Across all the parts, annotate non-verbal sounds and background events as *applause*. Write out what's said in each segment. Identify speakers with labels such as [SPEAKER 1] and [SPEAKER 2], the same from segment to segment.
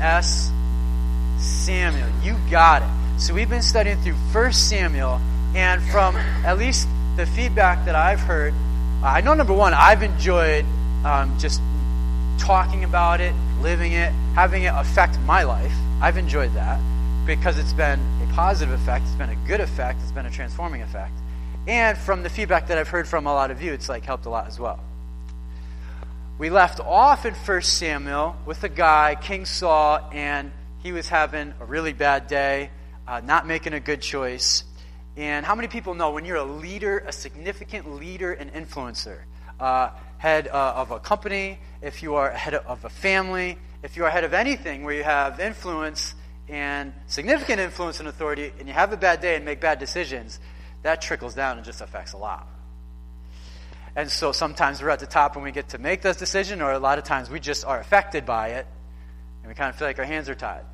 [SPEAKER 1] S. Samuel. You got it. So we've been studying through 1 Samuel, and from at least the feedback that I've heard, I know number one, I've enjoyed um, just talking about it, living it, having it affect my life. I've enjoyed that because it's been a positive effect, it's been a good effect, it's been a transforming effect. And from the feedback that I've heard from a lot of you, it's like helped a lot as well. We left off in 1 Samuel with a guy, King Saul, and he was having a really bad day, uh, not making a good choice. And how many people know when you're a leader, a significant leader and influencer, uh, head uh, of a company, if you are head of a family, if you are head of anything where you have influence and significant influence and authority, and you have a bad day and make bad decisions, that trickles down and just affects a lot. And so sometimes we're at the top and we get to make those decisions, or a lot of times we just are affected by it, and we kind of feel like our hands are tied.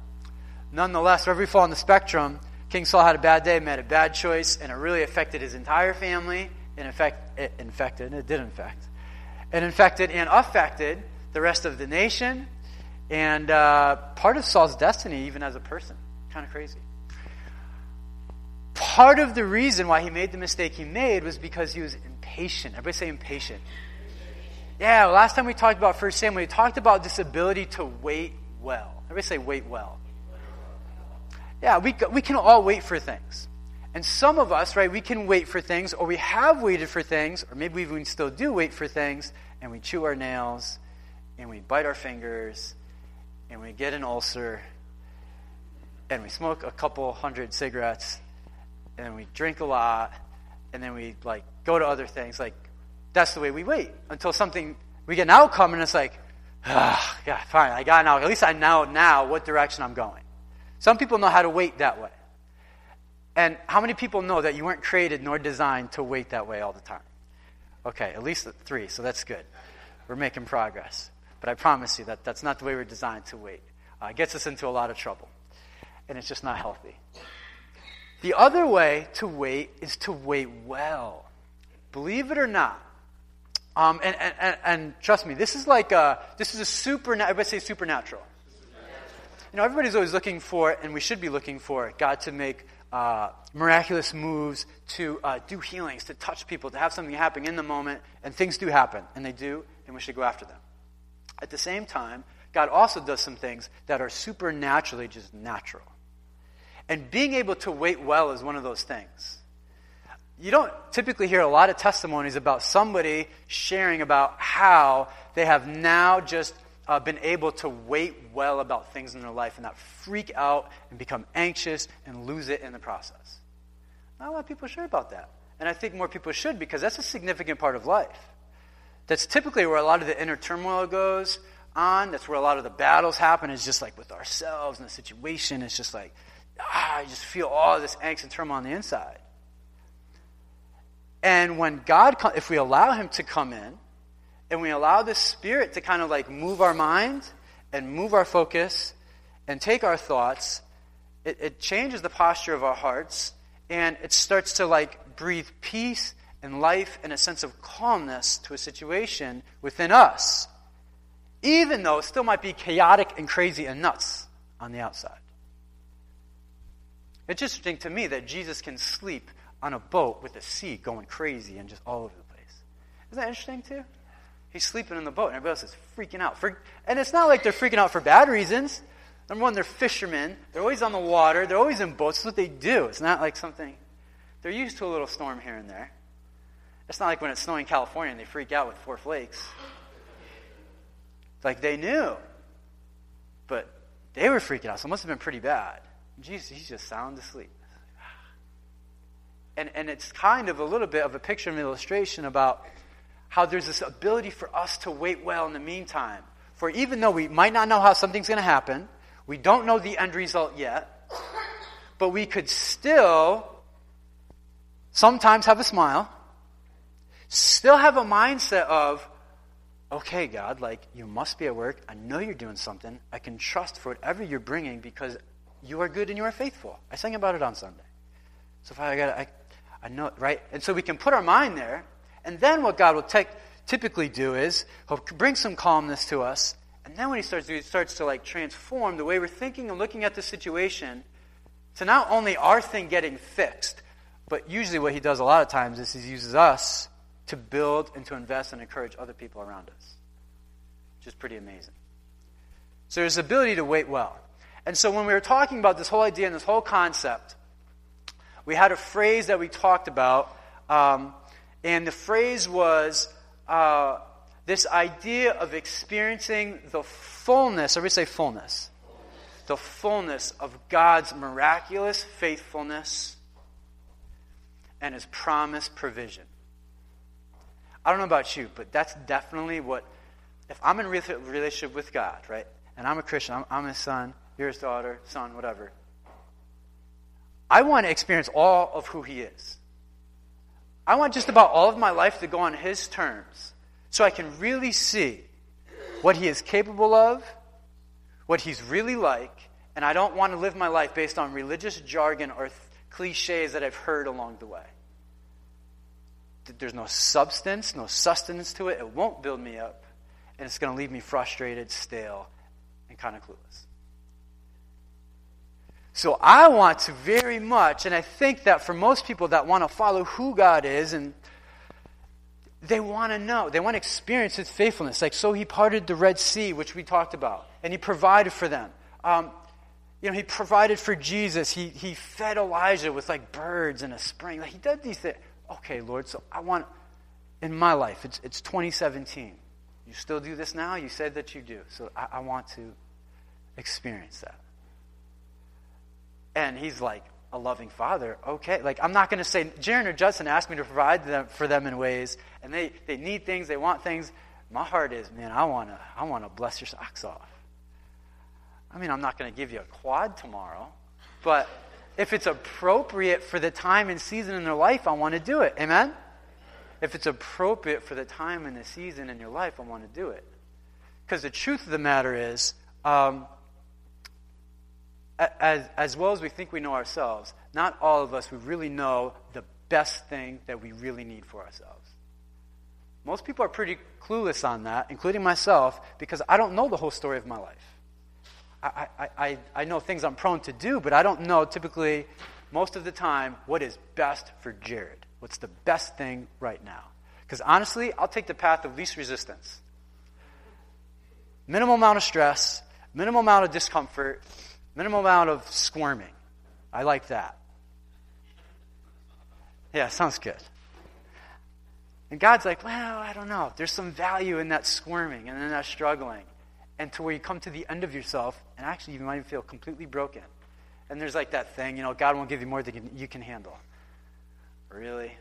[SPEAKER 1] Nonetheless, wherever we fall on the spectrum, King Saul had a bad day, made a bad choice, and it really affected his entire family. And effect, it infected, it did infect. It infected and affected the rest of the nation and uh, part of Saul's destiny, even as a person. Kind of crazy. Part of the reason why he made the mistake he made was because he was impatient. Everybody say impatient. Yeah, last time we talked about First Samuel, we talked about this ability to wait well. Everybody say wait well. Yeah, we, we can all wait for things. And some of us, right, we can wait for things, or we have waited for things, or maybe we even still do wait for things, and we chew our nails, and we bite our fingers, and we get an ulcer, and we smoke a couple hundred cigarettes, and we drink a lot, and then we like go to other things. Like that's the way we wait until something we get an outcome, and it's like, ah, yeah, fine, I got now. At least I know now what direction I'm going. Some people know how to wait that way. And how many people know that you weren't created nor designed to wait that way all the time? Okay, at least three, so that's good. We're making progress. But I promise you that that's not the way we're designed to wait. Uh, it gets us into a lot of trouble. And it's just not healthy. The other way to wait is to wait well. Believe it or not. Um, and, and, and, trust me, this is like a, this is a super, everybody say supernatural. You know, everybody's always looking for, and we should be looking for, God to make uh, miraculous moves, to uh, do healings, to touch people, to have something happen in the moment, and things do happen, and they do, and we should go after them. At the same time, God also does some things that are supernaturally just natural. And being able to wait well is one of those things. You don't typically hear a lot of testimonies about somebody sharing about how they have now just uh, been able to wait well about things in their life and not freak out and become anxious and lose it in the process. Not a lot of people share about that. And I think more people should because that's a significant part of life. That's typically where a lot of the inner turmoil goes on. That's where a lot of the battles happen, is just like with ourselves and the situation. It's just like, ah, I just feel all this angst and turmoil on the inside. And when God, if we allow Him to come in, and we allow the Spirit to kind of like move our mind and move our focus and take our thoughts, it, it changes the posture of our hearts and it starts to like breathe peace and life and a sense of calmness to a situation within us, even though it still might be chaotic and crazy and nuts on the outside. It's interesting to me that Jesus can sleep on a boat with the sea going crazy and just all over the place. Isn't that interesting too? He's sleeping in the boat, and everybody else is freaking out. For, and it's not like they're freaking out for bad reasons. Number one, they're fishermen. They're always on the water. They're always in boats. That's what they do. It's not like something. They're used to a little storm here and there. It's not like when it's snowing in California and they freak out with four flakes. Like they knew. But they were freaking out, so it must have been pretty bad. Jesus, he's just sound asleep. And, and it's kind of a little bit of a picture and illustration about how there's this ability for us to wait well in the meantime. For even though we might not know how something's going to happen, we don't know the end result yet, but we could still sometimes have a smile, still have a mindset of, okay, God, like, you must be at work. I know you're doing something. I can trust for whatever you're bringing because you are good and you are faithful. I sang about it on Sunday. So I got I, I know, right? And so we can put our mind there, and then what God will take, typically do is He'll bring some calmness to us, And then when he starts to, he starts to like transform the way we're thinking and looking at the situation to not only our thing getting fixed, but usually what he does a lot of times is he uses us to build and to invest and encourage other people around us. Which is pretty amazing. So there's ability to wait well. And so when we were talking about this whole idea and this whole concept, we had a phrase that we talked about, um, and the phrase was uh, this idea of experiencing the fullness, everybody say fullness, the fullness of God's miraculous faithfulness and His promised provision. I don't know about you, but that's definitely what, if I'm in relationship with God, right, and I'm a Christian, I'm, I'm His son, you're His daughter, son, whatever, I want to experience all of who He is. I want just about all of my life to go on His terms so I can really see what He is capable of, what He's really like, and I don't want to live my life based on religious jargon or th- cliches that I've heard along the way. There's no substance, no sustenance to it. It won't build me up, and it's going to leave me frustrated, stale, and kind of clueless. So I want to very much, and I think that for most people that want to follow who God is, and they want to know, they want to experience His faithfulness. Like, so He parted the Red Sea, which we talked about, and He provided for them. Um, you know, He provided for Jesus. He, he fed Elijah with like birds in a spring. Like, he did these things. Okay, Lord, so I want, in my life, it's, it's 2017. You still do this now? You said that you do. So I, I want to experience that. And he's like, a loving father, okay. Like, I'm not going to say, Jaron or Justin asked me to provide them, for them in ways, and they, they need things, they want things. My heart is, man, I want to I wanna bless your socks off. I mean, I'm not going to give you a quad tomorrow, but if it's appropriate for the time and season in their life, I want to do it. Amen? If it's appropriate for the time and the season in your life, I want to do it. Because the truth of the matter is, um, as, as well as we think we know ourselves, not all of us would really know the best thing that we really need for ourselves. Most people are pretty clueless on that, including myself, because I don't know the whole story of my life. I, I, I, I know things I'm prone to do, but I don't know typically, most of the time, what is best for Jared. What's the best thing right now? Because honestly, I'll take the path of least resistance. Minimal amount of stress, minimal amount of discomfort, Minimal amount of squirming. I like that. Yeah, sounds good. And God's like, well, I don't know. There's some value in that squirming and in that struggling. And to where you come to the end of yourself, and actually you might even feel completely broken. And there's like that thing, you know, God won't give you more than you can handle. Really?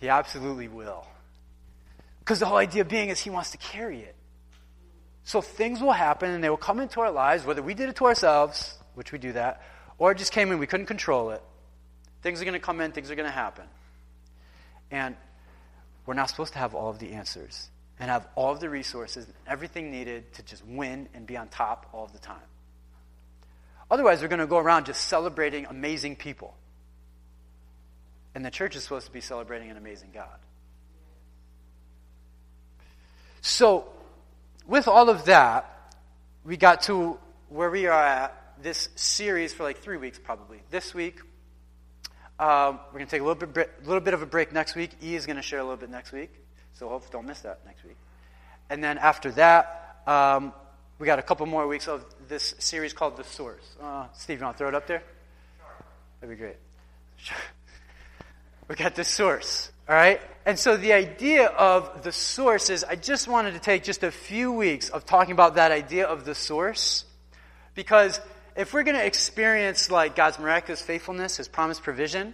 [SPEAKER 1] He absolutely will. Because the whole idea being is He wants to carry it. So things will happen and they will come into our lives, whether we did it to ourselves, which we do that, or it just came in, we couldn't control it. Things are going to come in, things are going to happen. And we're not supposed to have all of the answers and have all of the resources, and everything needed to just win and be on top all the time. Otherwise, we're going to go around just celebrating amazing people. And the church is supposed to be celebrating an amazing God. So, with all of that, we got to where we are at this series for like three weeks probably. This week, um, we're going to take a little bit, little bit of a break next week. E is going to share a little bit next week, so hope don't miss that next week. And then after that, um, we got a couple more weeks of this series called The Source. Uh, Steve, you want to throw it up there? That'd be great. We got The Source. All right? And so the idea of the source is I just wanted to take just a few weeks of talking about that idea of the source. Because if we're going to experience like God's miraculous faithfulness, His promised provision,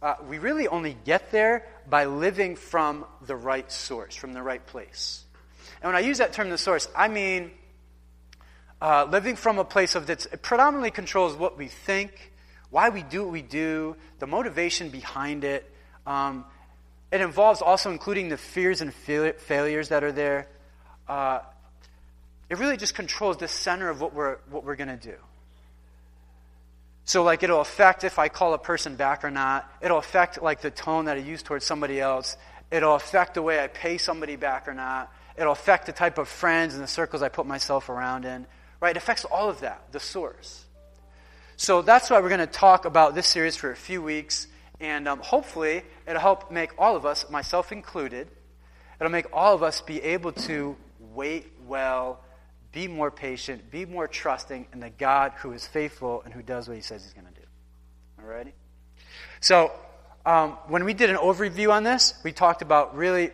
[SPEAKER 1] uh, we really only get there by living from the right source, from the right place. And when I use that term, the source, I mean uh, living from a place of that predominantly controls what we think, why we do what we do, the motivation behind it. Um, it involves also including the fears and failures that are there. Uh, it really just controls the center of what we're, what we're going to do. So, like, it'll affect if I call a person back or not. It'll affect, like, the tone that I use towards somebody else. It'll affect the way I pay somebody back or not. It'll affect the type of friends and the circles I put myself around in. Right? It affects all of that, the source. So that's why we're going to talk about this series for a few weeks. And um, hopefully, it'll help make all of us, myself included, it'll make all of us be able to wait well, be more patient, be more trusting in the God who is faithful and who does what he says he's going to do. Alrighty? So, um, when we did an overview on this, we talked about really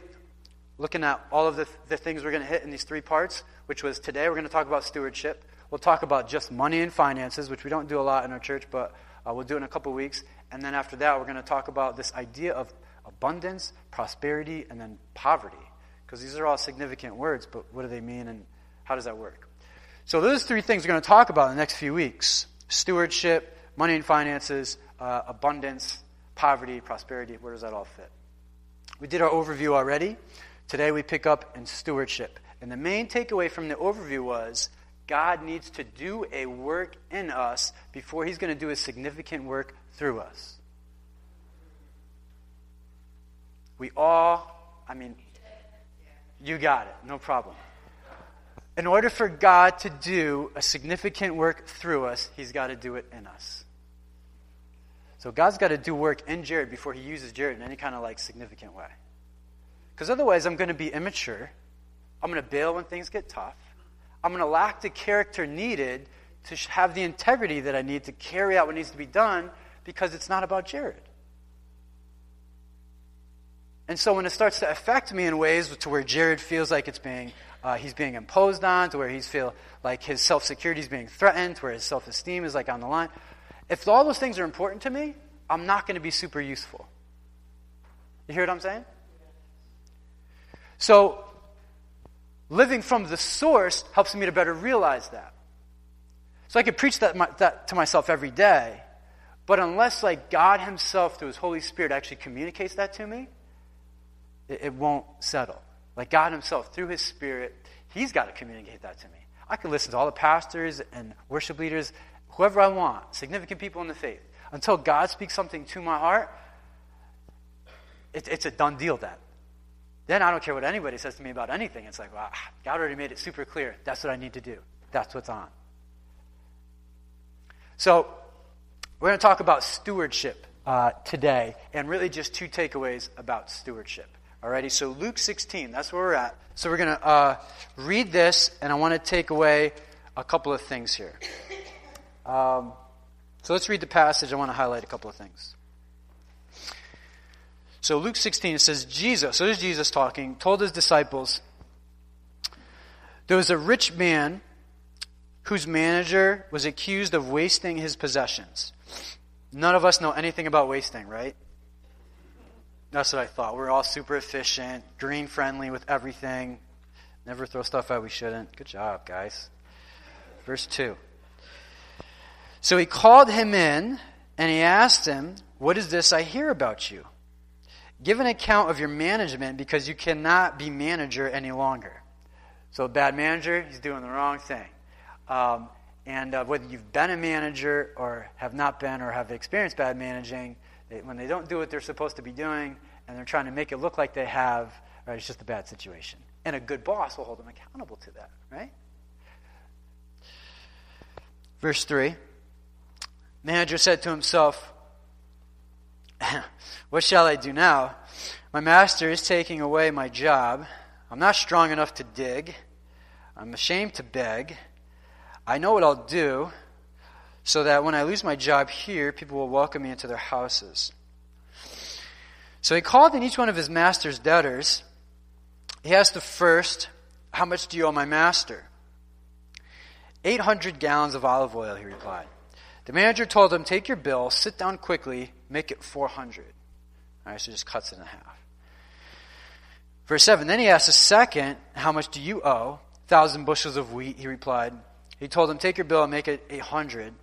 [SPEAKER 1] looking at all of the, the things we're going to hit in these three parts, which was today we're going to talk about stewardship. We'll talk about just money and finances, which we don't do a lot in our church, but uh, we'll do in a couple weeks. And then after that, we're going to talk about this idea of abundance, prosperity, and then poverty. Because these are all significant words, but what do they mean and how does that work? So, those three things we're going to talk about in the next few weeks stewardship, money and finances, uh, abundance, poverty, prosperity. Where does that all fit? We did our overview already. Today we pick up in stewardship. And the main takeaway from the overview was God needs to do a work in us before he's going to do a significant work through us. We all, I mean, you got it, no problem. In order for God to do a significant work through us, he's got to do it in us. So God's got to do work in Jared before he uses Jared in any kind of like significant way. Because otherwise, I'm going to be immature. I'm going to bail when things get tough. I'm going to lack the character needed to have the integrity that I need to carry out what needs to be done because it's not about Jared. And so when it starts to affect me in ways to where Jared feels like it's being uh, he's being imposed on, to where he's feel like his self security is being threatened, to where his self esteem is like on the line. If all those things are important to me, I'm not going to be super useful. You hear what I'm saying? So living from the source helps me to better realize that. So I could preach that, that to myself every day, but unless like God Himself through His Holy Spirit actually communicates that to me, it, it won't settle. Like God Himself through His Spirit, He's got to communicate that to me. I can listen to all the pastors and worship leaders, whoever I want, significant people in the faith. Until God speaks something to my heart, it, it's a done deal then. Then I don't care what anybody says to me about anything. It's like, God already made it super clear. That's what I need to do. That's what's on. So, we're going to talk about stewardship uh, today, and really just two takeaways about stewardship. Alrighty, so Luke 16, that's where we're at. So we're going to uh, read this, and I want to take away a couple of things here. Um, so let's read the passage. I want to highlight a couple of things. So Luke 16 it says Jesus, so this is Jesus talking, told his disciples, there was a rich man whose manager was accused of wasting his possessions. None of us know anything about wasting, right? That's what I thought. We're all super efficient, green friendly with everything. Never throw stuff out we shouldn't. Good job, guys. Verse 2. So he called him in and he asked him, What is this I hear about you? Give an account of your management because you cannot be manager any longer. So, bad manager, he's doing the wrong thing. Um, and uh, whether you've been a manager or have not been or have experienced bad managing, they, when they don't do what they're supposed to be doing and they're trying to make it look like they have, right, it's just a bad situation. And a good boss will hold them accountable to that, right? Verse 3 Manager said to himself, *laughs* what shall I do now? My master is taking away my job. I'm not strong enough to dig. I'm ashamed to beg. I know what I'll do so that when I lose my job here, people will welcome me into their houses. So he called in each one of his master's debtors. He asked the first, How much do you owe my master? 800 gallons of olive oil, he replied. The manager told him, Take your bill, sit down quickly, make it 400. All right, so just cuts it in half. Verse 7 Then he asked the second, How much do you owe? Thousand bushels of wheat, he replied. He told him, Take your bill and make it 800.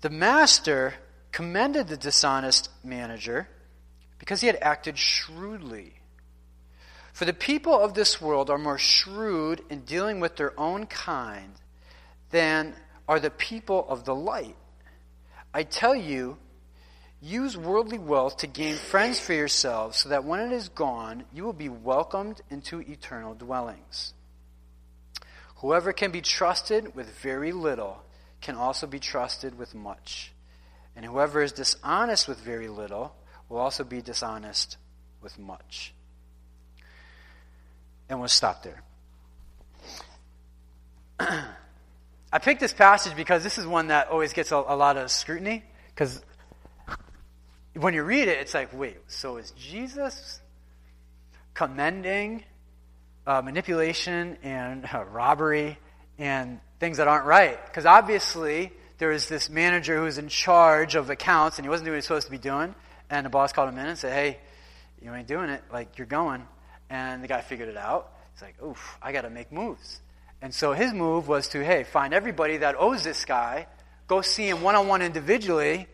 [SPEAKER 1] The master commended the dishonest manager because he had acted shrewdly. For the people of this world are more shrewd in dealing with their own kind than are the people of the light. I tell you, Use worldly wealth to gain friends for yourselves, so that when it is gone, you will be welcomed into eternal dwellings. Whoever can be trusted with very little can also be trusted with much. And whoever is dishonest with very little will also be dishonest with much. And we'll stop there. *clears throat* I picked this passage because this is one that always gets a, a lot of scrutiny. Because when you read it, it's like, wait, so is Jesus commending uh, manipulation and uh, robbery and things that aren't right? Because obviously, there was this manager who was in charge of accounts and he wasn't doing what he was supposed to be doing. And the boss called him in and said, hey, you ain't doing it. Like, you're going. And the guy figured it out. He's like, oof, I got to make moves. And so his move was to, hey, find everybody that owes this guy, go see him one on one individually,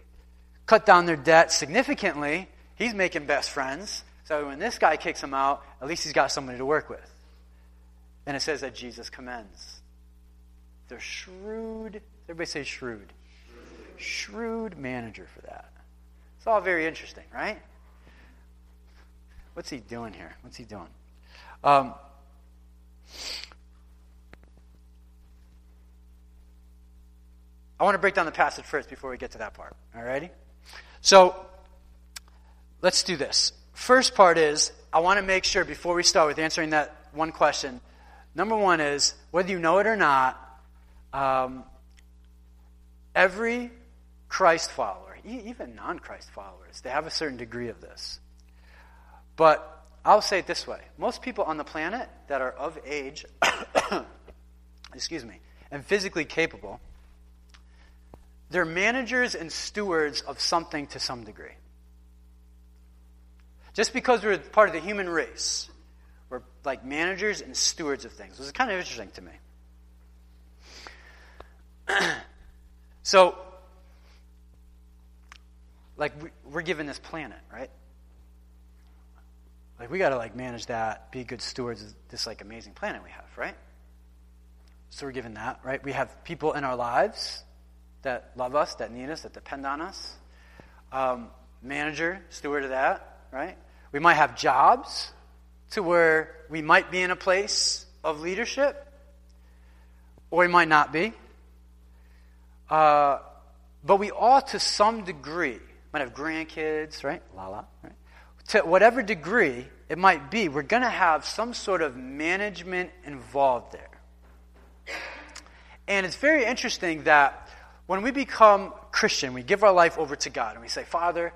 [SPEAKER 1] cut down their debt significantly. He's making best friends. So when this guy kicks him out, at least he's got somebody to work with. And it says that Jesus commends. They're shrewd. Everybody say shrewd. Shrewd, manager for that. It's all very interesting, right? What's he doing here? What's he doing? Um, I want to break down the passage first before we get to that part. Alrighty? So, let's do this. First part is, I want to make sure before we start with answering that one question, number one is, whether you know it or not, um, every Christ follower, even non Christ followers, they have a certain degree of this. But I'll say it this way most people on the planet that are of age, *coughs* excuse me, and physically capable, they're managers and stewards of something to some degree. Just because we're part of the human race, like managers and stewards of things. This is kind of interesting to me. *clears throat* so, like, we're given this planet, right? Like, we got to, like, manage that, be good stewards of this, like, amazing planet we have, right? So we're given that, right? We have people in our lives that love us, that need us, that depend on us. Um, manager, steward of that, right? We might have jobs to where we might be in a place of leadership, or we might not be. Uh, but we all, to some degree, might have grandkids, right? La la, right? To whatever degree it might be, we're going to have some sort of management involved there. And it's very interesting that when we become Christian, we give our life over to God and we say, Father,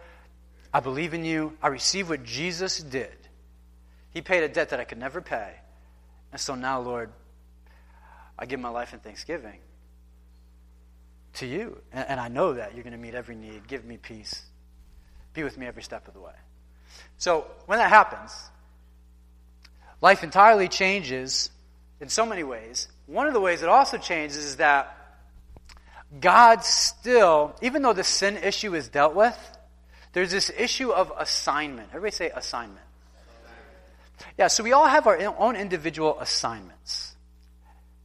[SPEAKER 1] I believe in you. I receive what Jesus did. He paid a debt that I could never pay. And so now, Lord, I give my life in thanksgiving to you. And, and I know that you're going to meet every need. Give me peace. Be with me every step of the way. So when that happens, life entirely changes in so many ways. One of the ways it also changes is that God still, even though the sin issue is dealt with, there's this issue of assignment. Everybody say assignment. Yeah, so we all have our own individual assignments,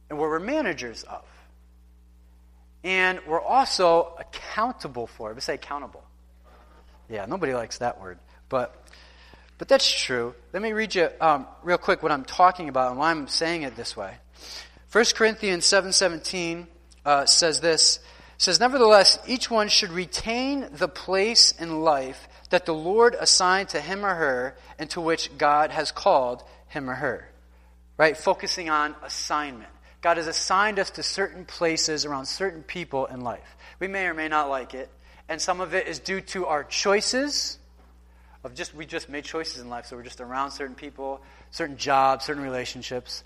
[SPEAKER 1] and we're managers of. And we're also accountable for. Everybody say accountable. Yeah, nobody likes that word. But, but that's true. Let me read you um, real quick what I'm talking about and why I'm saying it this way. 1 Corinthians 7.17 uh, says this. says, Nevertheless, each one should retain the place in life that the Lord assigned to him or her and to which God has called him or her. Right? Focusing on assignment. God has assigned us to certain places around certain people in life. We may or may not like it, and some of it is due to our choices of just we just made choices in life, so we're just around certain people, certain jobs, certain relationships.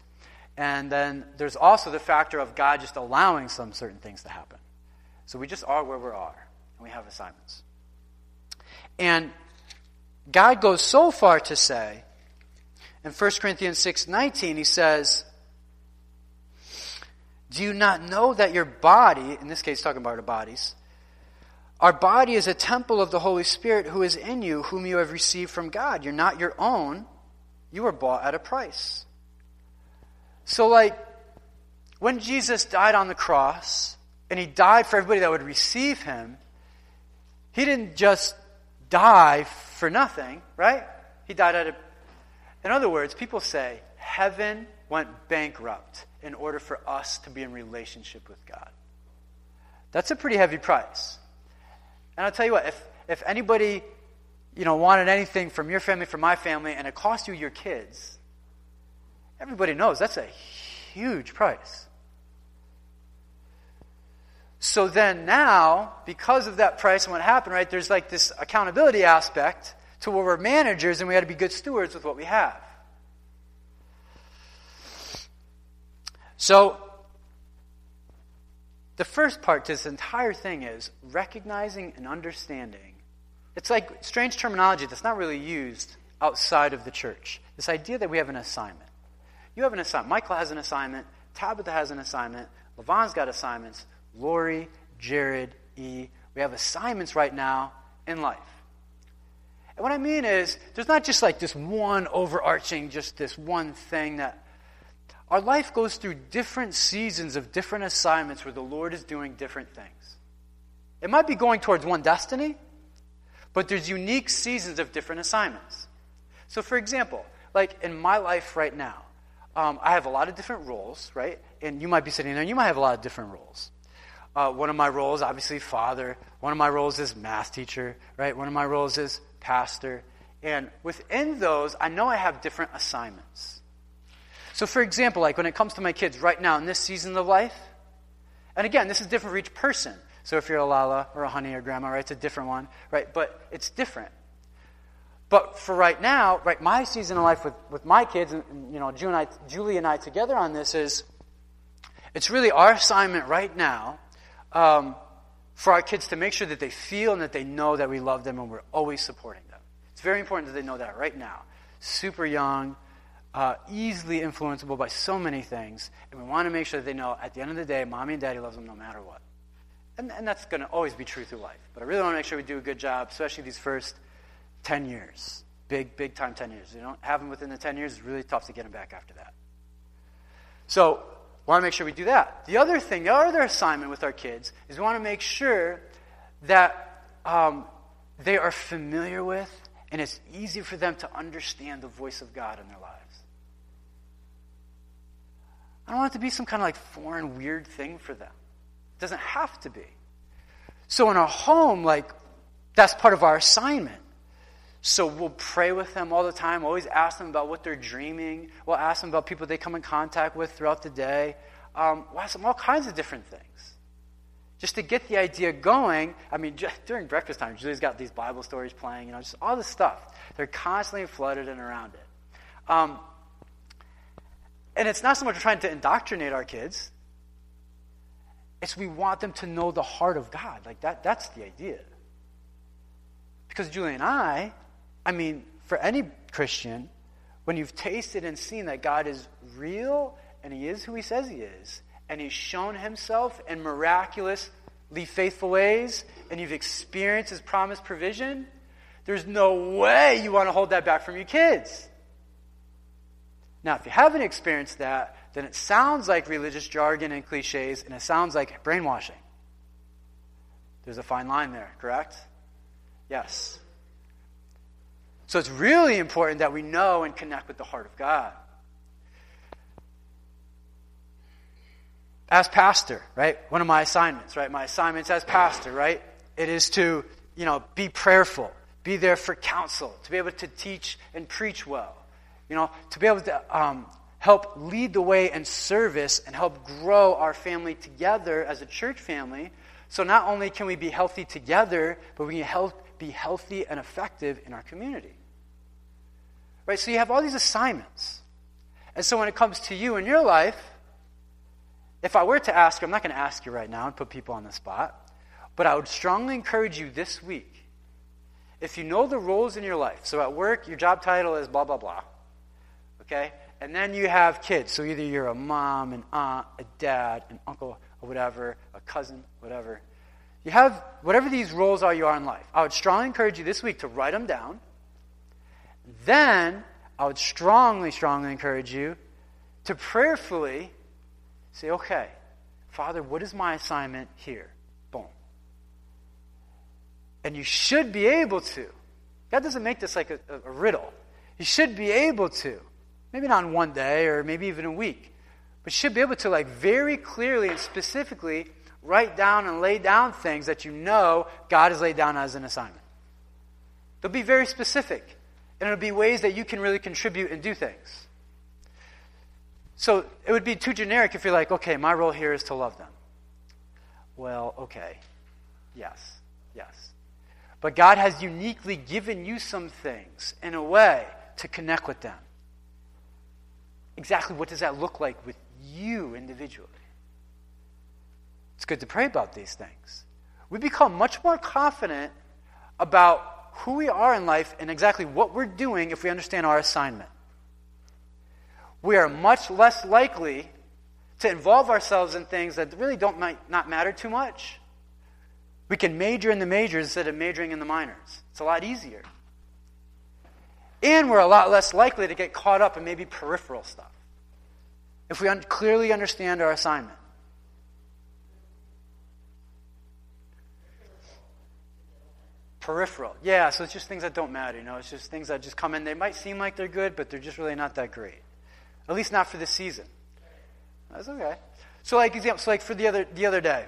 [SPEAKER 1] And then there's also the factor of God just allowing some certain things to happen. So we just are where we are, and we have assignments. And God goes so far to say, in 1 Corinthians 6:19, he says, Do you not know that your body, in this case talking about our bodies, our body is a temple of the Holy Spirit who is in you, whom you have received from God. You're not your own. You were bought at a price. So, like, when Jesus died on the cross, and he died for everybody that would receive him, he didn't just die for nothing, right? He died out of. In other words, people say heaven went bankrupt in order for us to be in relationship with God. That's a pretty heavy price. And I'll tell you what, if, if anybody you know, wanted anything from your family, from my family, and it cost you your kids, everybody knows that's a huge price. So then now, because of that price and what happened, right, there's like this accountability aspect to where we're managers and we got to be good stewards with what we have. So, the first part to this entire thing is recognizing and understanding. It's like strange terminology that's not really used outside of the church. This idea that we have an assignment. You have an assignment. Michael has an assignment. Tabitha has an assignment. Levon's got assignments. Lori, Jared, E. We have assignments right now in life. And what I mean is, there's not just like this one overarching, just this one thing that our life goes through different seasons of different assignments where the Lord is doing different things. It might be going towards one destiny, but there's unique seasons of different assignments. So, for example, like in my life right now, um, I have a lot of different roles, right? And you might be sitting there and you might have a lot of different roles. Uh, one of my roles, obviously, father. One of my roles is math teacher, right? One of my roles is pastor. And within those, I know I have different assignments. So, for example, like when it comes to my kids right now in this season of life, and again, this is different for each person. So, if you're a Lala or a Honey or Grandma, right, it's a different one, right? But it's different. But for right now, right, my season of life with, with my kids, and, you know, and, I, Julie and I together on this is, it's really our assignment right now um, for our kids to make sure that they feel and that they know that we love them and we're always supporting them. It's very important that they know that right now. Super young, uh, easily influenceable by so many things, and we want to make sure that they know at the end of the day, mommy and daddy loves them no matter what. And, and that's going to always be true through life. But I really want to make sure we do a good job, especially these first 10 years. Big, big time 10 years. You don't have them within the 10 years, it's really tough to get them back after that. So, we want to make sure we do that. The other thing, the other assignment with our kids is we want to make sure that um, they are familiar with and it's easy for them to understand the voice of God in their lives. I don't want it to be some kind of like foreign, weird thing for them. It doesn't have to be. So in our home, like, that's part of our assignment. So we'll pray with them all the time, always ask them about what they're dreaming. We'll ask them about people they come in contact with throughout the day. Um, we'll ask them all kinds of different things. Just to get the idea going. I mean, during breakfast time, Julie's got these Bible stories playing, you know, just all this stuff. They're constantly flooded and around it. Um, and it's not so much trying to indoctrinate our kids, it's we want them to know the heart of God. Like that, that's the idea. Because Julie and I, I mean, for any Christian, when you've tasted and seen that God is real and He is who He says He is, and He's shown Himself in miraculously faithful ways, and you've experienced His promised provision, there's no way you want to hold that back from your kids. Now, if you haven't experienced that, then it sounds like religious jargon and cliches, and it sounds like brainwashing. There's a fine line there, correct? Yes. So it's really important that we know and connect with the heart of God. As pastor, right? One of my assignments, right? My assignments as pastor, right? It is to, you know, be prayerful, be there for counsel, to be able to teach and preach well you know, to be able to um, help lead the way in service and help grow our family together as a church family. So not only can we be healthy together, but we can help be healthy and effective in our community. Right? So you have all these assignments. And so when it comes to you in your life, if I were to ask, you, I'm not going to ask you right now and put people on the spot, but I would strongly encourage you this week, if you know the roles in your life, so at work, your job title is blah, blah, blah okay? And then you have kids. So either you're a mom, an aunt, a dad, an uncle, or whatever, a cousin, whatever. You have whatever these roles are you are in life. I would strongly encourage you this week to write them down. Then I would strongly, strongly encourage you to prayerfully say, okay, Father, what is my assignment here? Boom. And you should be able to God doesn't make this like a, a, riddle. You should be able to. Maybe not in one day or maybe even a week. But you should be able to like very clearly and specifically write down and lay down things that you know God has laid down as an assignment. They'll be very specific. And it'll be ways that you can really contribute and do things. So it would be too generic if you're like, okay, my role here is to love them. Well, okay. Yes. Yes. But God has uniquely given you some things in a way to connect with them. Exactly what does that look like with you individually? It's good to pray about these things. We become much more confident about who we are in life and exactly what we're doing if we understand our assignment. We are much less likely to involve ourselves in things that really don't might not matter too much. We can major in the majors instead of majoring in the minors. It's a lot easier. And we're a lot less likely to get caught up in maybe peripheral stuff if we un- clearly understand our assignment. Peripheral. Yeah, so it's just things that don't matter, you know. It's just things that just come in. They might seem like they're good, but they're just really not that great. At least not for this season. That's okay. So like example, so like for the other the other day,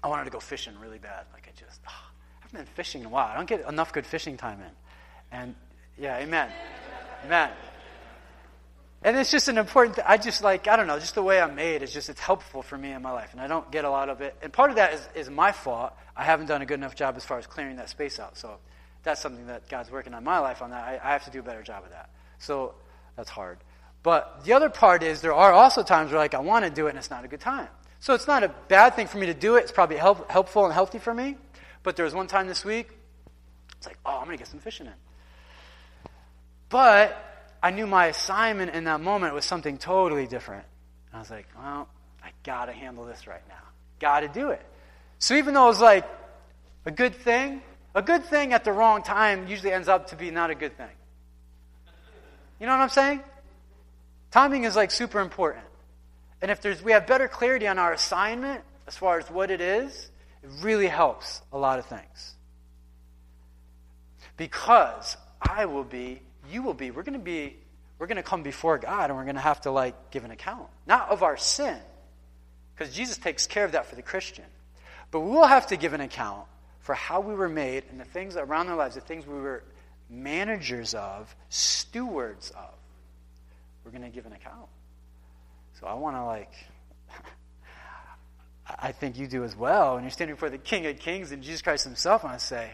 [SPEAKER 1] I wanted to go fishing really bad. Like I just oh, I haven't been fishing in a while. I don't get enough good fishing time in. And yeah, amen. amen. And it's just an important th- I just like, I don't know, just the way I'm made is just, it's helpful for me in my life. And I don't get a lot of it. And part of that is, is my fault. I haven't done a good enough job as far as clearing that space out. So that's something that God's working on my life on that. I, I have to do a better job of that. So that's hard. But the other part is there are also times where like I want to do it and it's not a good time. So it's not a bad thing for me to do it. It's probably help, helpful and healthy for me. But there was one time this week, it's like, oh, I'm going to get some fishing in. But I knew my assignment in that moment was something totally different. And I was like, well, I got to handle this right now. Got to do it. So even though it was like a good thing, a good thing at the wrong time usually ends up to be not a good thing. You know what I'm saying? Timing is like super important. And if there's we have better clarity on our assignment as far as what it is, it really helps a lot of things. Because I will be you will be. We're going to be, we're going to come before God and we're going to have to like give an account. Not of our sin, because Jesus takes care of that for the Christian. But we will have to give an account for how we were made and the things around our lives, the things we were managers of, stewards of. We're going to give an account. So I want to like, *laughs* I think you do as well. And you're standing before the King of Kings and Jesus Christ Himself, and I say,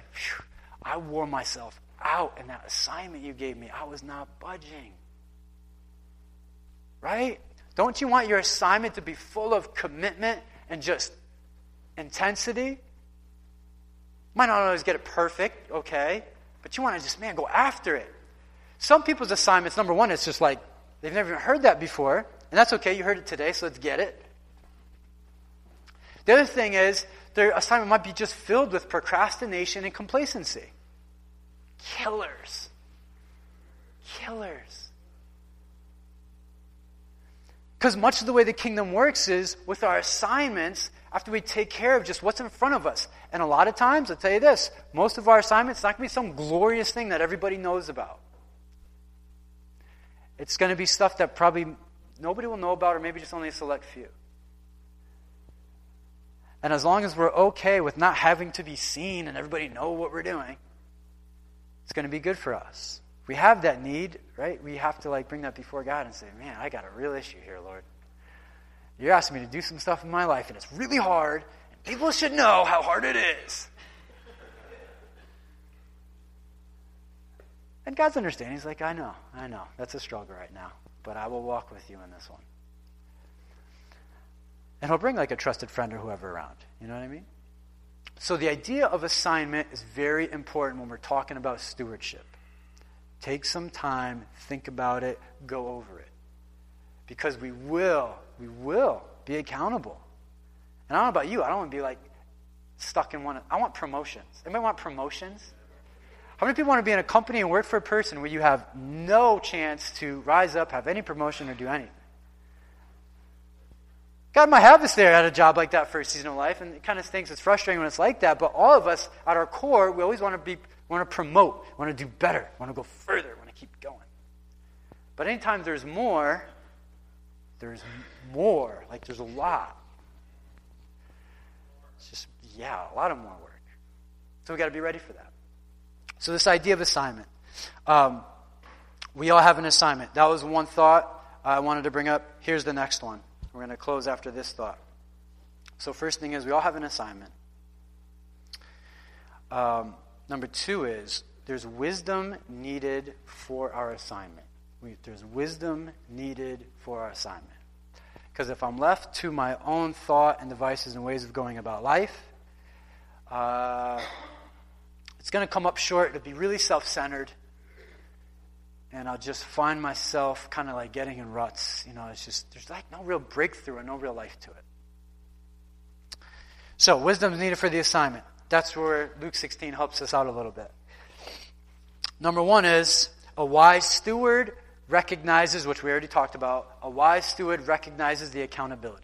[SPEAKER 1] I wore myself out in that assignment you gave me. I was not budging. Right? Don't you want your assignment to be full of commitment and just intensity? Might not always get it perfect, okay? But you want to just, man, go after it. Some people's assignments, number one, it's just like they've never even heard that before. And that's okay, you heard it today, so let's get it. The other thing is, their assignment might be just filled with procrastination and complacency killers. Killers. Because much of the way the kingdom works is with our assignments, after we take care of just what's in front of us. And a lot of times, I'll tell you this most of our assignments, not going to be some glorious thing that everybody knows about. It's going to be stuff that probably nobody will know about, or maybe just only a select few. And as long as we're okay with not having to be seen and everybody know what we're doing, it's going to be good for us. We have that need, right? We have to like bring that before God and say, "Man, I got a real issue here, Lord. You're asking me to do some stuff in my life and it's really hard, and people should know how hard it is." And God's understanding. He's like, I know, I know. That's a struggle right now. But I will walk with you in this one. And he'll bring like a trusted friend or whoever around. You know what I mean? So, the idea of assignment is very important when we're talking about stewardship. Take some time, think about it, go over it. Because we will, we will be accountable. And I don't know about you, I don't want to be like stuck in one. I want promotions. Anybody want promotions? How many people want to be in a company and work for a person where you have no chance to rise up, have any promotion, or do anything? God might have us there at a job like that a season of life, and it kind of stinks. It's frustrating when it's like that, but all of us, at our core, we always want to be want to promote. Want to do better. Want to go further. Want to keep going. But anytime there's more, there's more. Like there's a lot. It's just, yeah, a lot of more work. So we got to be ready for that. So, this idea of assignment. Um, we all have an assignment. That was one thought I wanted to bring up. Here's the next one. We're going to close after this thought. So, first thing is, we all have an assignment. Um, number two is, there's wisdom needed for our assignment. We, there's wisdom needed for our assignment. Because if I'm left to my own thought and devices and ways of going about life, uh, it's going to come up short. It'll be really self centered. And I'll just find myself kind of like getting in ruts. You know, it's just, there's like no real breakthrough and no real life to it. So, wisdom is needed for the assignment. That's where Luke 16 helps us out a little bit. Number one is a wise steward recognizes, which we already talked about, a wise steward recognizes the accountability.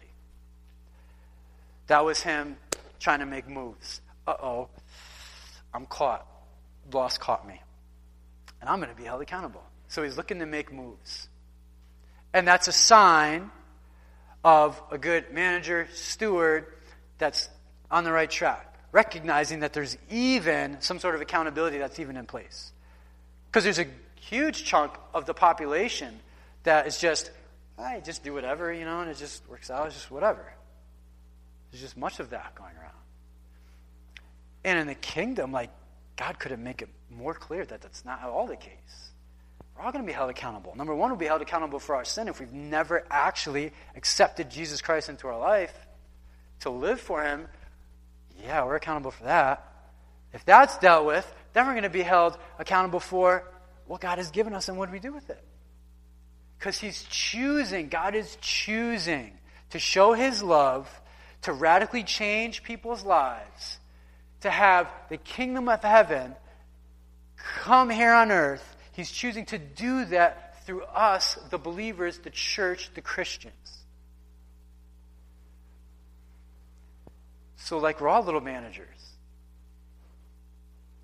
[SPEAKER 1] That was him trying to make moves. Uh oh, I'm caught. Loss caught me. And I'm going to be held accountable. So he's looking to make moves. And that's a sign of a good manager, steward that's on the right track. Recognizing that there's even some sort of accountability that's even in place. Because there's a huge chunk of the population that is just, I just do whatever, you know, and it just works out, it's just whatever. There's just much of that going around. And in the kingdom, like, God could have made it more clear that that's not at all the case. We're all going to be held accountable. Number one, we'll be held accountable for our sin if we've never actually accepted Jesus Christ into our life to live for Him. Yeah, we're accountable for that. If that's dealt with, then we're going to be held accountable for what God has given us and what we do with it. Because He's choosing, God is choosing to show His love, to radically change people's lives to have the kingdom of heaven come here on earth. He's choosing to do that through us, the believers, the church, the Christians. So, like we're all little managers,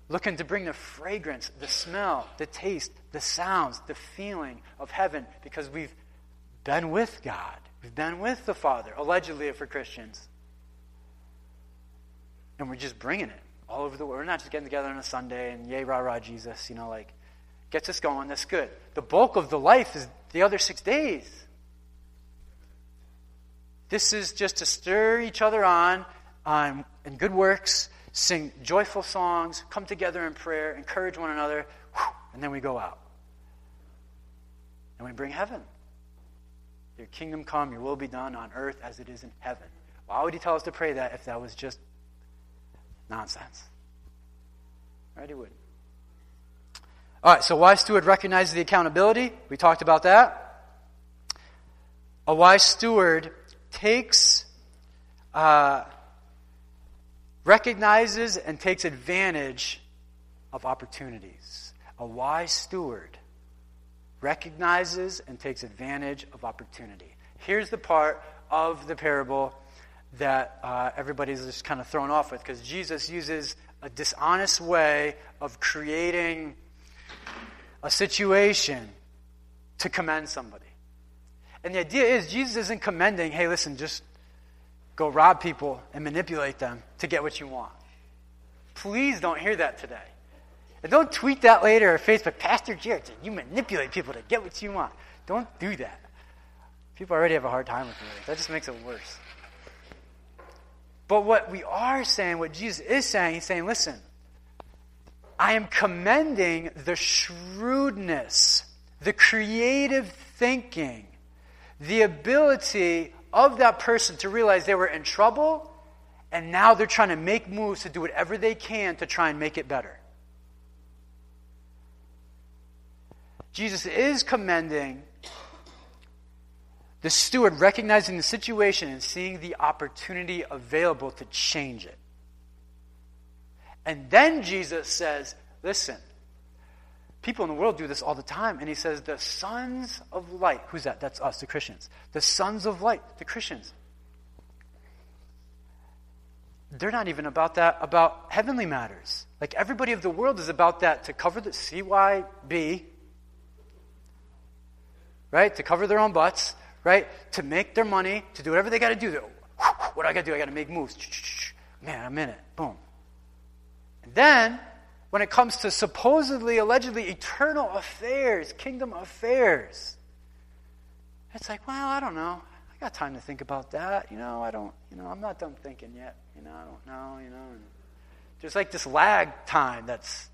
[SPEAKER 1] looking to bring the fragrance, the smell, the taste, the sounds, the feeling of heaven because we've been with God. We've been with the Father, allegedly for Christians. And we're just bringing it all over the world. We're not just getting together on a Sunday and yay, rah, rah, Jesus, you know, like, gets us going. That's good. The bulk of the life is the other six days. This is just to stir each other on um, in good works, sing joyful songs, come together in prayer, encourage one another, and then we go out. And we bring heaven. Your kingdom come, your will be done on earth as it is in heaven. Why would he tell us to pray that if that was just Nonsense. Right? He would. All right, so wise steward recognizes the accountability. We talked about that. A wise steward takes, uh, recognizes, and takes advantage of opportunities. A wise steward recognizes and takes advantage of opportunity. Here's the part of the parable that uh, everybody's just kind of thrown off with because Jesus uses a dishonest way of creating a situation to commend somebody. And the idea is, Jesus isn't commending, hey, listen, just go rob people and manipulate them to get what you want. Please don't hear that today. And don't tweet that later or Facebook, Pastor Jared you manipulate people to get what you want. Don't do that. People already have a hard time with me. That just makes it worse. But what we are saying, what Jesus is saying, he's saying, listen, I am commending the shrewdness, the creative thinking, the ability of that person to realize they were in trouble and now they're trying to make moves to do whatever they can to try and make it better. Jesus is commending the steward recognizing the situation and seeing the opportunity available to change it. And then Jesus says, Listen, people in the world do this all the time. And he says, The sons of light, who's that? That's us, the Christians. The sons of light, the Christians. they're not even about that, about heavenly matters. Like everybody of the world is about that to cover the CYB, right? To cover their own butts, right? To make their money, to do whatever they got to do. What do I got to do? I got to make moves. Man, I'm in it. Boom. Then, when it comes to supposedly, allegedly eternal affairs, kingdom affairs, it's like, well, I don't know. I got time to think about that. You know, I don't, you know, I'm not done thinking yet. You know, I don't know, you know. And there's like this lag time that's,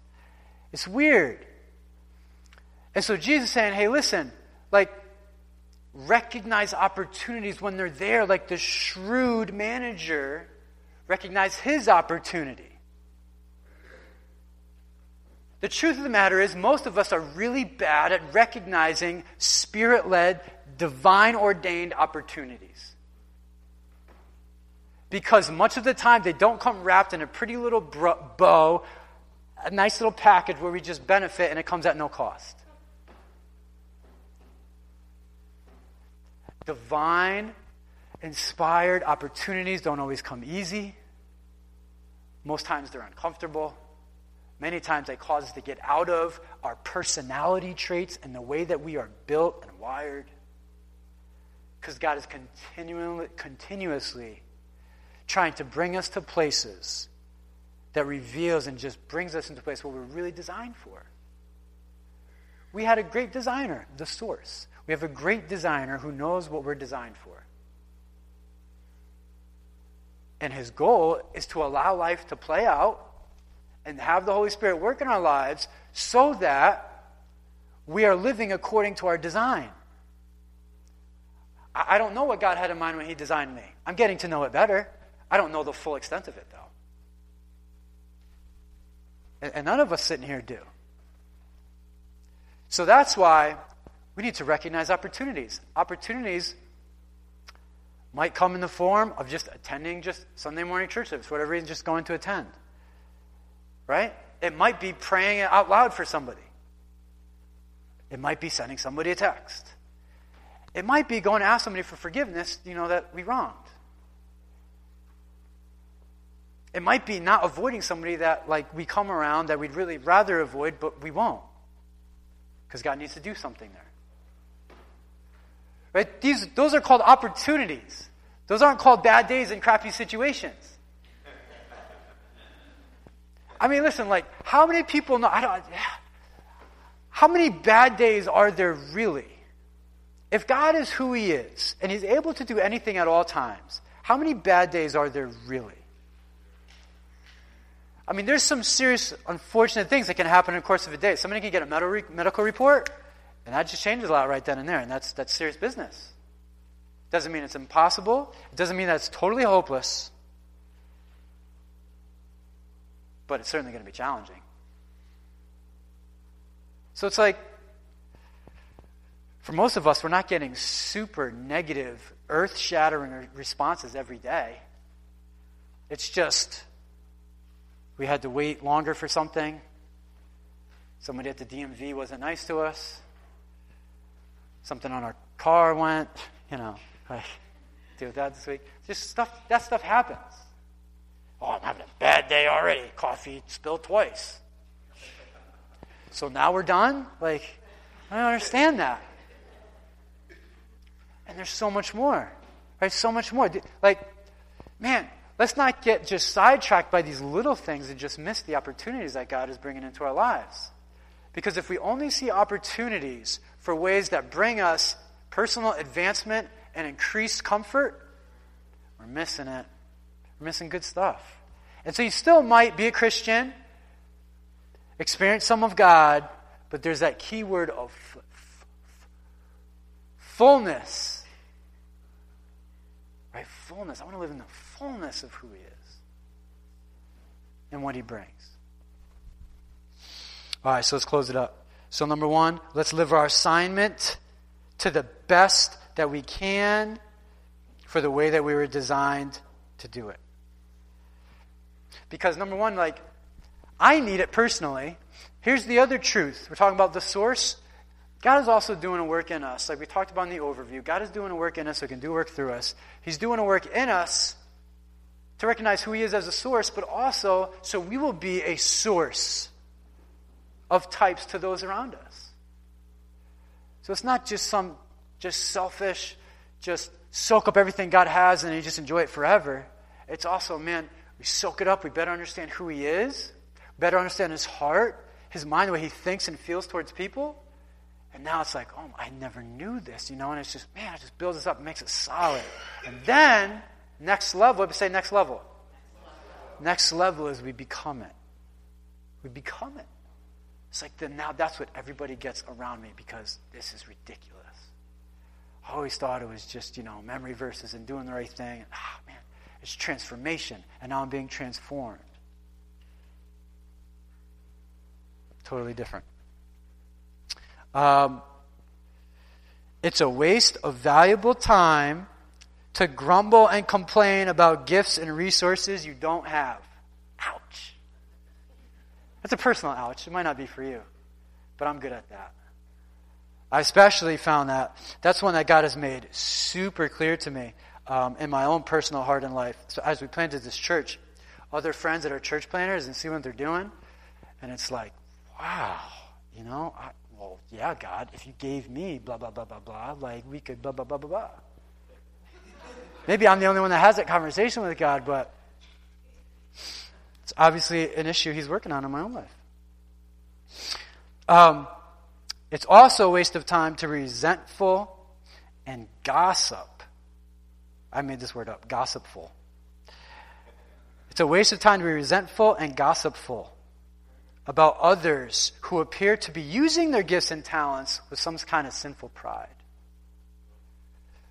[SPEAKER 1] it's weird. And so Jesus is saying, hey, listen, like, recognize opportunities when they're there, like the shrewd manager recognize his opportunity. The truth of the matter is, most of us are really bad at recognizing spirit led, divine ordained opportunities. Because much of the time they don't come wrapped in a pretty little bow, a nice little package where we just benefit and it comes at no cost. Divine, inspired opportunities don't always come easy. Most times they're uncomfortable. Many times they cause us to get out of our personality traits and the way that we are built and wired. Because God is continually, continuously trying to bring us to places that reveals and just brings us into place where we're really designed for. We had a great designer, the source. We have a great designer who knows what we're designed for. And his goal is to allow life to play out and have the Holy Spirit work in our lives so that we are living according to our design. I don't know what God had in mind when He designed me. I'm getting to know it better. I don't know the full extent of it, though. And none of us sitting here do. So that's why we need to recognize opportunities. Opportunities might come in the form of just attending just Sunday morning church service, whatever reason, just going to attend. Right? It might be praying out loud for somebody. It might be sending somebody a text. It might be going to ask somebody for forgiveness, you know, that we wronged. It might be not avoiding somebody that like we come around that we'd really rather avoid, but we won't. Because God needs to do something there. Right? These, those are called opportunities. Those aren't called bad days and crappy situations. I mean, listen, like, how many people know? I don't. How many bad days are there really? If God is who He is and He's able to do anything at all times, how many bad days are there really? I mean, there's some serious, unfortunate things that can happen in the course of a day. Somebody can get a medical report, and that just changes a lot right then and there, and that's, that's serious business. Doesn't mean it's impossible. It doesn't mean that it's totally hopeless. But it's certainly going to be challenging. So it's like, for most of us, we're not getting super negative, earth shattering responses every day. It's just we had to wait longer for something. Somebody at the DMV wasn't nice to us. Something on our car went, you know, like, deal with that this week. Just stuff, that stuff happens. Oh, I'm having a bad day already. Coffee spilled twice. So now we're done? Like, I don't understand that. And there's so much more, right? So much more. Like, man, Let's not get just sidetracked by these little things and just miss the opportunities that God is bringing into our lives. Because if we only see opportunities for ways that bring us personal advancement and increased comfort, we're missing it. We're missing good stuff. And so you still might be a Christian, experience some of God, but there's that key word of f- f- fullness. Right? Fullness. I want to live in the fullness of who He is and what He brings. All right, so let's close it up. So, number one, let's live our assignment to the best that we can for the way that we were designed to do it. Because, number one, like, I need it personally. Here's the other truth. We're talking about the source. God is also doing a work in us. Like we talked about in the overview, God is doing a work in us so He can do work through us. He's doing a work in us to recognize who He is as a source, but also so we will be a source of types to those around us. So it's not just some just selfish, just soak up everything God has and you just enjoy it forever. It's also, man, we soak it up. We better understand who He is, better understand His heart, His mind, the way He thinks and feels towards people. And now it's like, oh, I never knew this, you know, and it's just, man, it just builds us up makes it solid. And then, next level, say next level. Next level is we become it. We become it. It's like then now that's what everybody gets around me because this is ridiculous. I always thought it was just, you know, memory verses and doing the right thing. Ah, man, it's transformation. And now I'm being transformed. Totally different. Um, it's a waste of valuable time to grumble and complain about gifts and resources you don't have. Ouch. That's a personal ouch. It might not be for you, but I'm good at that. I especially found that that's one that God has made super clear to me um, in my own personal heart and life. So as we planted this church, other friends that are church planters and see what they're doing, and it's like, wow, you know, I, well, yeah, God, if you gave me blah, blah, blah, blah, blah, like we could blah, blah, blah, blah, blah. Maybe I'm the only one that has that conversation with God, but it's obviously an issue He's working on in my own life. Um, it's also a waste of time to resentful and gossip. I made this word up gossipful. It's a waste of time to be resentful and gossipful about others who appear to be using their gifts and talents with some kind of sinful pride.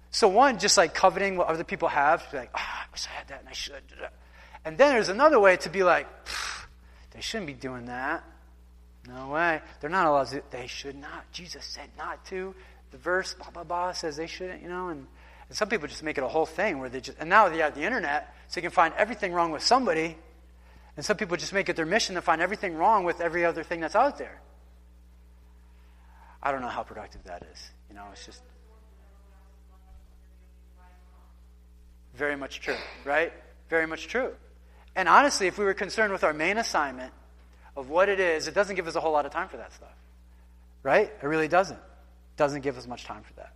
[SPEAKER 1] So, one, just like coveting what other people have, like, oh, I wish I had that and I should. And then there's another way to be like, they shouldn't be doing that. No way. They're not allowed to. They should not. Jesus said not to. The verse, blah, blah, blah, says they shouldn't, you know. And, and some people just make it a whole thing where they just, and now they have the internet, so you can find everything wrong with somebody and some people just make it their mission to find everything wrong with every other thing that's out there. I don't know how productive that is. You know, it's just very much true, right? Very much true. And honestly, if we were concerned with our main assignment of what it is, it doesn't give us a whole lot of time for that stuff. Right? It really doesn't. Doesn't give us much time for that.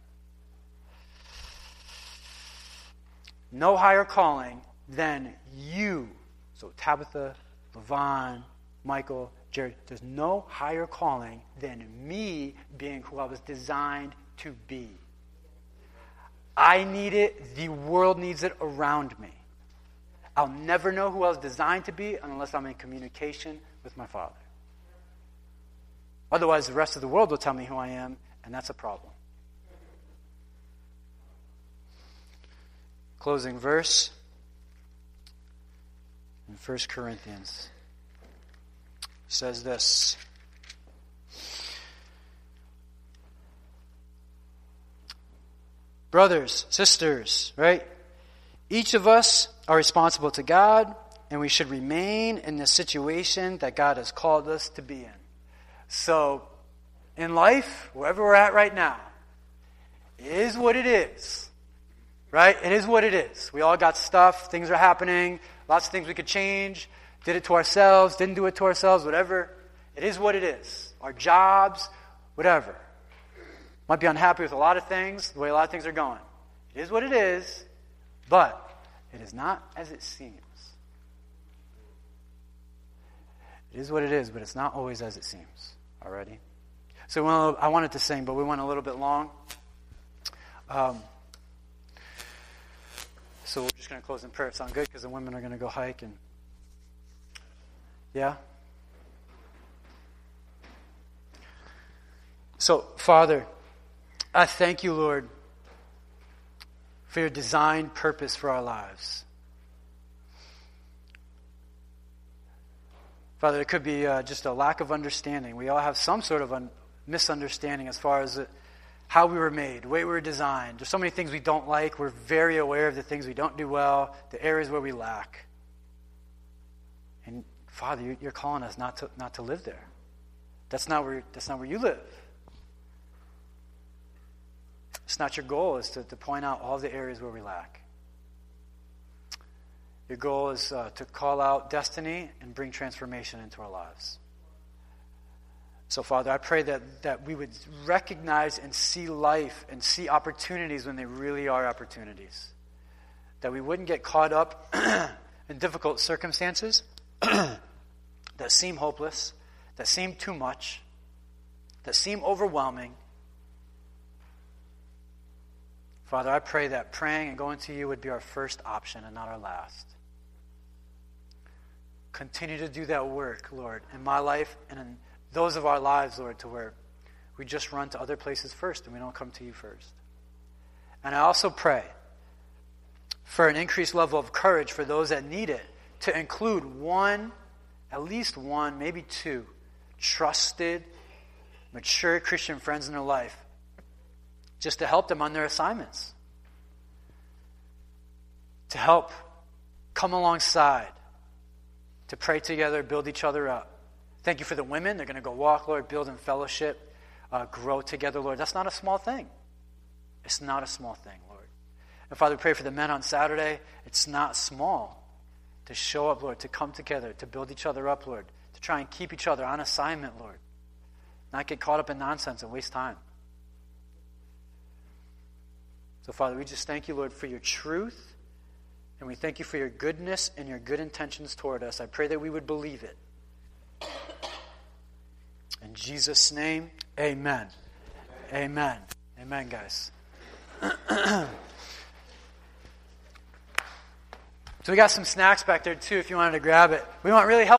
[SPEAKER 1] No higher calling than you so Tabitha, Levon, Michael, Jared, there's no higher calling than me being who I was designed to be. I need it, the world needs it around me. I'll never know who I was designed to be unless I'm in communication with my Father. Otherwise, the rest of the world will tell me who I am, and that's a problem. Closing verse in 1 Corinthians. says this. Brothers, sisters, right? Each of us are responsible to God, and we should remain in the situation that God has called us to be in. So, in life, wherever we're at right now, is what it is. Right? It is what it is. We all got stuff, things are happening, Lots of things we could change. Did it to ourselves, didn't do it to ourselves, whatever. It is what it is. Our jobs, whatever. Might be unhappy with a lot of things, the way a lot of things are going. It is what it is, but it is not as it seems. It is what it is, but it's not always as it seems. Already? So I wanted to sing, but we went a little bit long. Um, so we're just going to close in prayer. Sound good? Because the women are going to go hike and. Yeah? So, Father, I thank you, Lord, for your designed purpose for our lives. Father, it could be uh, just a lack of understanding. We all have some sort of un- misunderstanding as far as it, how we were made, the way we were designed. There's so many things we don't like. We're very aware of the things we don't do well, the areas where we lack. And Father, you're calling us not to, not to live there. That's not where, that's not where you live. It's not your goal, is to, to point out all the areas where we lack. Your goal is uh, to call out destiny and bring transformation into our lives. So, Father, I pray that, that we would recognize and see life and see opportunities when they really are opportunities. That we wouldn't get caught up *clears throat* in difficult circumstances *clears throat* that seem hopeless, that seem too much, that seem overwhelming. Father, I pray that praying and going to you would be our first option and not our last. Continue to do that work, Lord, in my life and in those of our lives, Lord, to where we just run to other places first and we don't come to you first. And I also pray for an increased level of courage for those that need it to include one, at least one, maybe two, trusted, mature Christian friends in their life just to help them on their assignments, to help come alongside, to pray together, build each other up. Thank you for the women. They're going to go walk, Lord, build in fellowship, uh, grow together, Lord. That's not a small thing. It's not a small thing, Lord. And Father, we pray for the men on Saturday. It's not small to show up, Lord, to come together, to build each other up, Lord, to try and keep each other on assignment, Lord. Not get caught up in nonsense and waste time. So, Father, we just thank you, Lord, for your truth. And we thank you for your goodness and your good intentions toward us. I pray that we would believe it. In Jesus' name, amen. Amen. Amen, guys. *clears throat* so we got some snacks back there too if you wanted to grab it. We want really help.